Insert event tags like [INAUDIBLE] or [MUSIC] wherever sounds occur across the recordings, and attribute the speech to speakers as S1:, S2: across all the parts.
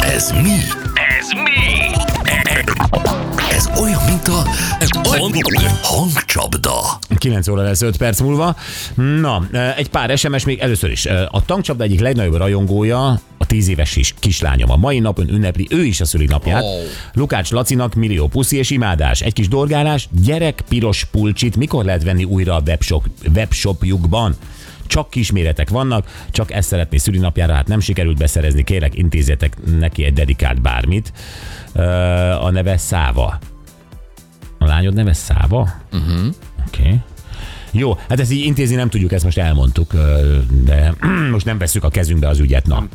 S1: Ez mi? Ez mi? Ez olyan, mint a hangcsapda.
S2: 9 óra lesz 5 perc múlva. Na, egy pár SMS még először is. A tankcsapda egyik legnagyobb rajongója a 10 éves is kislányom. A mai napon ünnepli ő is a szülinapját.
S3: Ó.
S2: Lukács Lacinak millió puszi és imádás. Egy kis dorgálás, gyerek piros pulcsit mikor lehet venni újra a webshop, webshopjukban? Csak kisméretek vannak, csak ezt szeretné szülinapjára, hát nem sikerült beszerezni, kérlek intézzetek neki egy dedikált bármit. A neve Száva. A lányod neve Száva? Uh-huh. Oké. Okay. Jó, hát ezt így intézni nem tudjuk, ezt most elmondtuk, de [CLEARS THROAT] most nem veszük a kezünkbe az ügyet, na.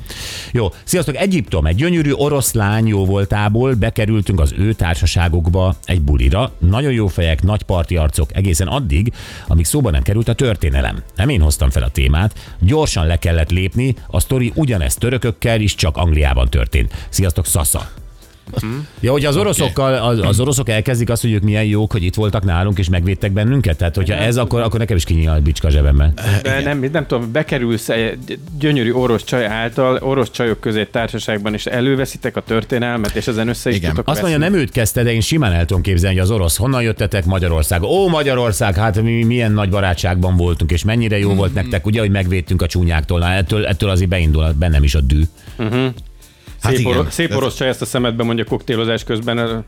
S2: Jó, sziasztok, Egyiptom, egy gyönyörű orosz lány jó voltából bekerültünk az ő társaságukba egy bulira. Nagyon jó fejek, nagy parti arcok, egészen addig, amíg szóba nem került a történelem. Nem én hoztam fel a témát, gyorsan le kellett lépni, a sztori ugyanezt törökökkel is csak Angliában történt. Sziasztok, Sasa. Ja, hogy az oroszokkal, az, az oroszok elkezdik azt, hogy ők milyen jók, hogy itt voltak nálunk és megvédtek bennünket? Tehát, hogyha ez, akkor, akkor nekem is kinyíl a bicska zsebemben.
S4: De nem, nem tudom, bekerülsz egy gyönyörű orosz csaj által, orosz csajok közé társaságban, és előveszitek a történelmet, és ezen össze is
S3: Igen.
S4: tudtok
S2: Azt mondja,
S4: veszni.
S2: nem őt kezdte, de én simán el tudom képzelni, hogy az orosz. Honnan jöttetek Magyarország? Ó, Magyarország, hát mi milyen nagy barátságban voltunk, és mennyire jó volt nektek, ugye, hogy megvédtünk a csúnyáktól. Na, ettől, ettől azért beindul bennem is a dű.
S3: Hát
S4: Szép,
S3: igen.
S4: oro- szép orosz csaj ezt a szemedbe mondja koktélozás közben.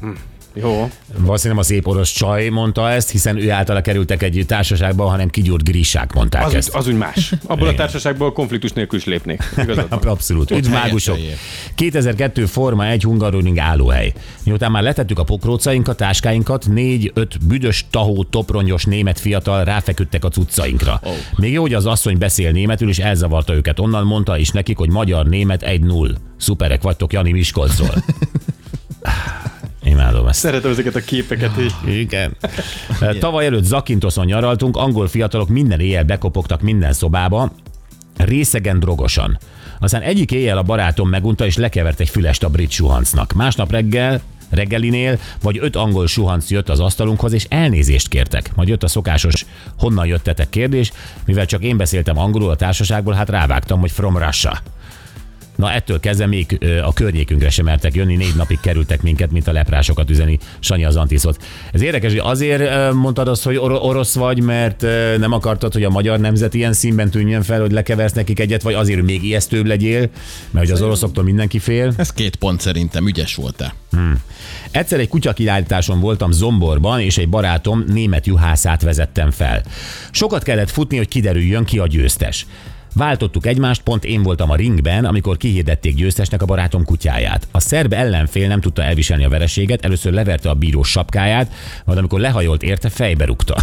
S4: hm, Jó.
S2: Valószínűleg nem a szép orosz csaj mondta ezt, hiszen ő általa kerültek egy társaságba, hanem kigyúrt grissák mondták
S4: Az,
S2: ezt.
S4: az úgy más. Abból a társaságból konfliktus nélkül is lépnék. Igazad. [LAUGHS]
S2: Abszolút. Üdv mágusok.
S3: helyé.
S2: 2002 Forma 1 Hungaroring állóhely. Miután már letettük a pokrócainkat, táskáinkat, négy-öt büdös, tahó, topronyos német fiatal ráfeküdtek a cuccainkra.
S3: Ó.
S2: Még jó, hogy az asszony beszél németül, és elzavarta őket. Onnan mondta is nekik, hogy magyar-német 1-0. Szuperek vagytok, Jani Miskolcról. [LAUGHS] Imádom ezt.
S4: Szeretem ezeket a képeket. Így.
S2: Igen. [LAUGHS] Tavaly előtt Zakintoszon nyaraltunk, angol fiatalok minden éjjel bekopogtak minden szobába, részegen drogosan. Aztán egyik éjjel a barátom megunta, és lekevert egy fülest a brit suhancnak. Másnap reggel reggelinél, vagy öt angol suhanc jött az asztalunkhoz, és elnézést kértek. Majd jött a szokásos honnan jöttetek kérdés, mivel csak én beszéltem angolul a társaságból, hát rávágtam, hogy from Russia. Na ettől kezdve még a környékünkre sem mertek jönni, négy napig kerültek minket, mint a leprásokat üzeni Sanyi az Antiszot. Ez érdekes, hogy azért mondtad azt, hogy or- orosz vagy, mert nem akartad, hogy a magyar nemzet ilyen színben tűnjön fel, hogy lekeversz nekik egyet, vagy azért, még ijesztőbb legyél, mert hogy az oroszoktól mindenki fél.
S3: Ez két pont szerintem, ügyes volt-e?
S2: Egyszer egy kutyakiállításon voltam Zomborban, és egy barátom német juhászát vezettem fel. Sokat kellett futni, hogy kiderüljön ki a győztes. Váltottuk egymást, pont én voltam a ringben, amikor kihirdették győztesnek a barátom kutyáját. A szerb ellenfél nem tudta elviselni a vereséget, először leverte a bíró sapkáját, majd amikor lehajolt érte, fejbe rúgta.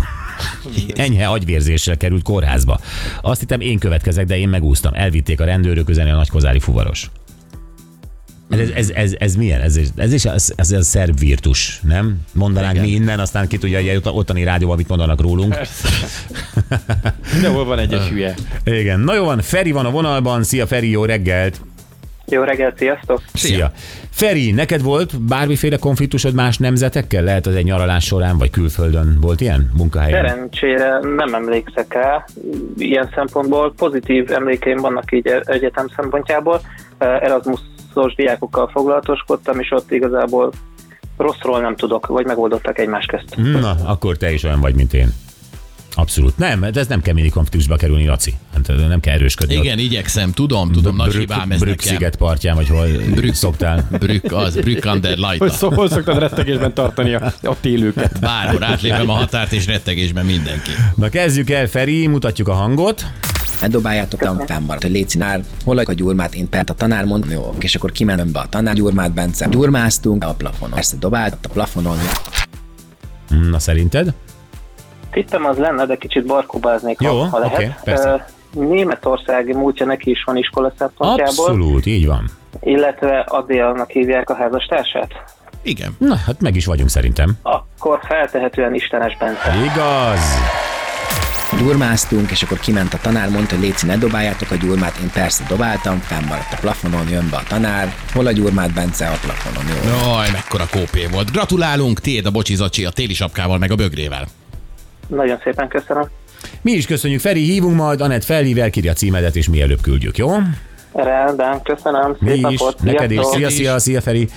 S2: [LAUGHS] Enyhe agyvérzéssel került kórházba. Azt hittem én következek, de én megúsztam. Elvitték a rendőrök üzeni a nagykozári fuvaros. Ez, ez, ez, ez milyen? Ez, ez is ez, ez a szerb virtus, nem? Mondanánk
S3: Igen.
S2: mi innen, aztán ki tudja, hogy ottani rádióban mit mondanak rólunk.
S4: Mindenhol van egyes [LAUGHS] hülye.
S2: Igen. Na jó van, Feri van a vonalban. Szia Feri, jó reggelt!
S5: Jó reggelt, sziasztok!
S2: Szia! Feri, neked volt bármiféle konfliktusod más nemzetekkel? Lehet az egy nyaralás során, vagy külföldön volt ilyen munkahelyen?
S5: Szerencsére nem emlékszek rá. Ilyen szempontból pozitív emlékeim vannak így egyetem szempontjából. Erasmusos diákokkal foglalatoskodtam, és ott igazából rosszról nem tudok, vagy megoldottak egymás közt.
S2: Na, akkor te is olyan vagy, mint én. Abszolút. Nem, de ez nem kell mindig konfliktusba kerülni, Laci. Hát nem kell erősködni.
S3: Igen, igyekszem, tudom, tudom, nagy
S2: Brück-
S3: hibám ez
S2: Brück
S3: nekem.
S2: sziget partján, vagy hol
S3: Brück-
S2: szoktál.
S3: Brück, az, Brück under
S4: Hogy,
S3: light.
S4: szó, hol szoktad rettegésben tartani a, a télőket?
S3: Bárhol átlépem a határt, és rettegésben mindenki.
S2: Na kezdjük el, Feri, mutatjuk a hangot.
S6: Ne dobáljátok le, fennmaradt a lécinál, hol a gyurmát, én pert a tanár mond, jó, és akkor kimentem be a tanár gyurmát, Bence, gyurmáztunk a plafonon. Persze dobált a plafonon,
S2: Na szerinted?
S5: Hittem az lenne, de kicsit barkóbáznék,
S2: Jó,
S5: ha, ha lehet.
S2: oké, persze.
S5: Ö, Németország múltja neki is van iskola szempontjából,
S2: Abszolút, így van.
S5: illetve Adélnak hívják a házastársát.
S3: Igen.
S2: Na, hát meg is vagyunk szerintem.
S5: Akkor feltehetően Istenes Bence.
S2: Igaz.
S6: Gyurmáztunk, és akkor kiment a tanár, mondta, hogy Léci, ne dobáljátok a gyurmát, én persze dobáltam, fennmaradt a plafonon, jön be a tanár, hol a gyurmát, Bence, a plafonon, jó.
S3: Jaj, mekkora kópé volt. Gratulálunk, tiéd a bocsizacsi a téli sapkával, meg a bögrével.
S5: Nagyon szépen köszönöm.
S2: Mi is köszönjük, Feri, hívunk majd, Anett felhív, elkírja a címedet, és mi előbb küldjük, jó?
S5: Rendben, köszönöm.
S2: Mi
S5: Szép
S2: is,
S5: napot.
S2: neked is. Szia, szia, szia, Feri.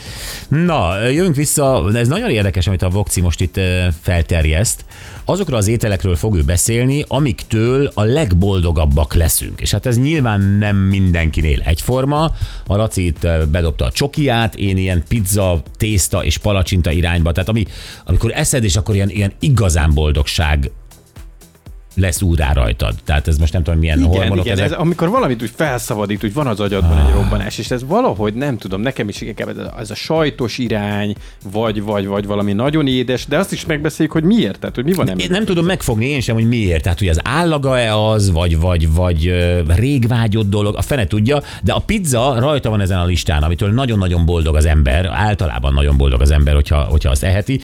S2: Na, jövünk vissza, ez nagyon érdekes, amit a Vokci most itt felterjeszt. Azokról az ételekről fog ő beszélni, amiktől a legboldogabbak leszünk. És hát ez nyilván nem mindenkinél egyforma. A Laci itt bedobta a csokiát, én ilyen pizza, tészta és palacsinta irányba. Tehát ami, amikor eszed, és akkor ilyen, ilyen igazán boldogság lesz úrá rajtad. Tehát ez most nem tudom, milyen
S4: Igen,
S2: hormonok
S4: igen,
S2: ezek.
S4: ez, amikor valamit úgy felszabadít, úgy van az agyadban egy robbanás, és ez valahogy nem tudom, nekem is inkább ez a, ez a sajtos irány, vagy, vagy, vagy valami nagyon édes, de azt is megbeszéljük, hogy miért, tehát hogy mi van
S2: Én nem tudom megfogni én sem, hogy miért. Tehát, hogy az állaga-e az, vagy, vagy, vagy ö, rég vágyott dolog, a fene tudja, de a pizza rajta van ezen a listán, amitől nagyon-nagyon boldog az ember, általában nagyon boldog az ember, hogyha, hogyha azt eheti.